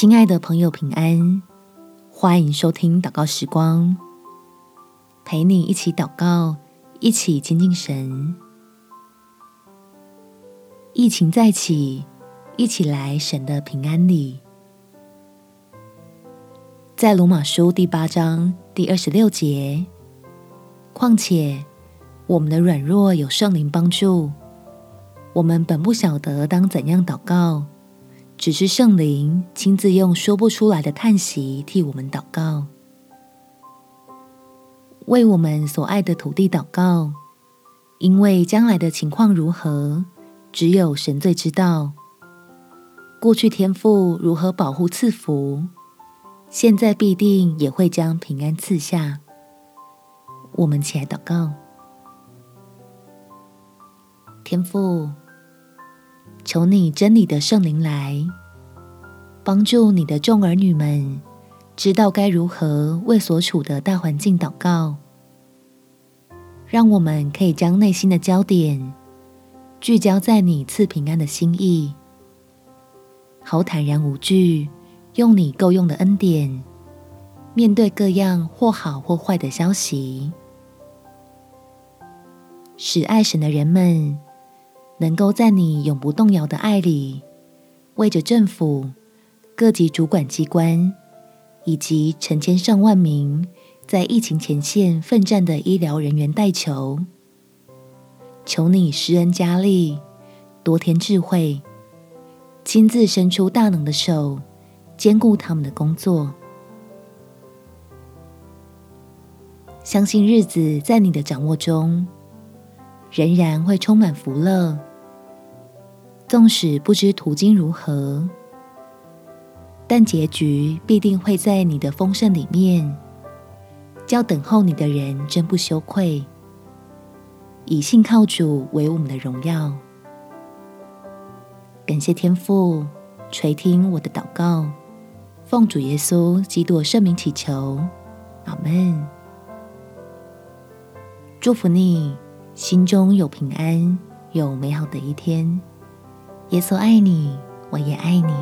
亲爱的朋友，平安！欢迎收听祷告时光，陪你一起祷告，一起亲近神。疫情再起，一起来神的平安里。在罗马书第八章第二十六节，况且我们的软弱有圣灵帮助，我们本不晓得当怎样祷告。只是圣灵亲自用说不出来的叹息替我们祷告，为我们所爱的土地祷告，因为将来的情况如何，只有神最知道。过去天父如何保护赐福，现在必定也会将平安赐下。我们起来祷告，天父。求你真理的圣灵来。帮助你的众儿女们，知道该如何为所处的大环境祷告，让我们可以将内心的焦点聚焦在你赐平安的心意，好坦然无惧，用你够用的恩典面对各样或好或坏的消息，使爱神的人们。能够在你永不动摇的爱里，为着政府、各级主管机关以及成千上万名在疫情前线奋战的医疗人员代求，求你施恩加力，多添智慧，亲自伸出大能的手，兼顾他们的工作。相信日子在你的掌握中，仍然会充满福乐。纵使不知途经如何，但结局必定会在你的丰盛里面，叫等候你的人真不羞愧。以信靠主为我们的荣耀。感谢天父垂听我的祷告，奉主耶稣基督圣名祈求，阿门。祝福你，心中有平安，有美好的一天。耶稣爱你，我也爱你。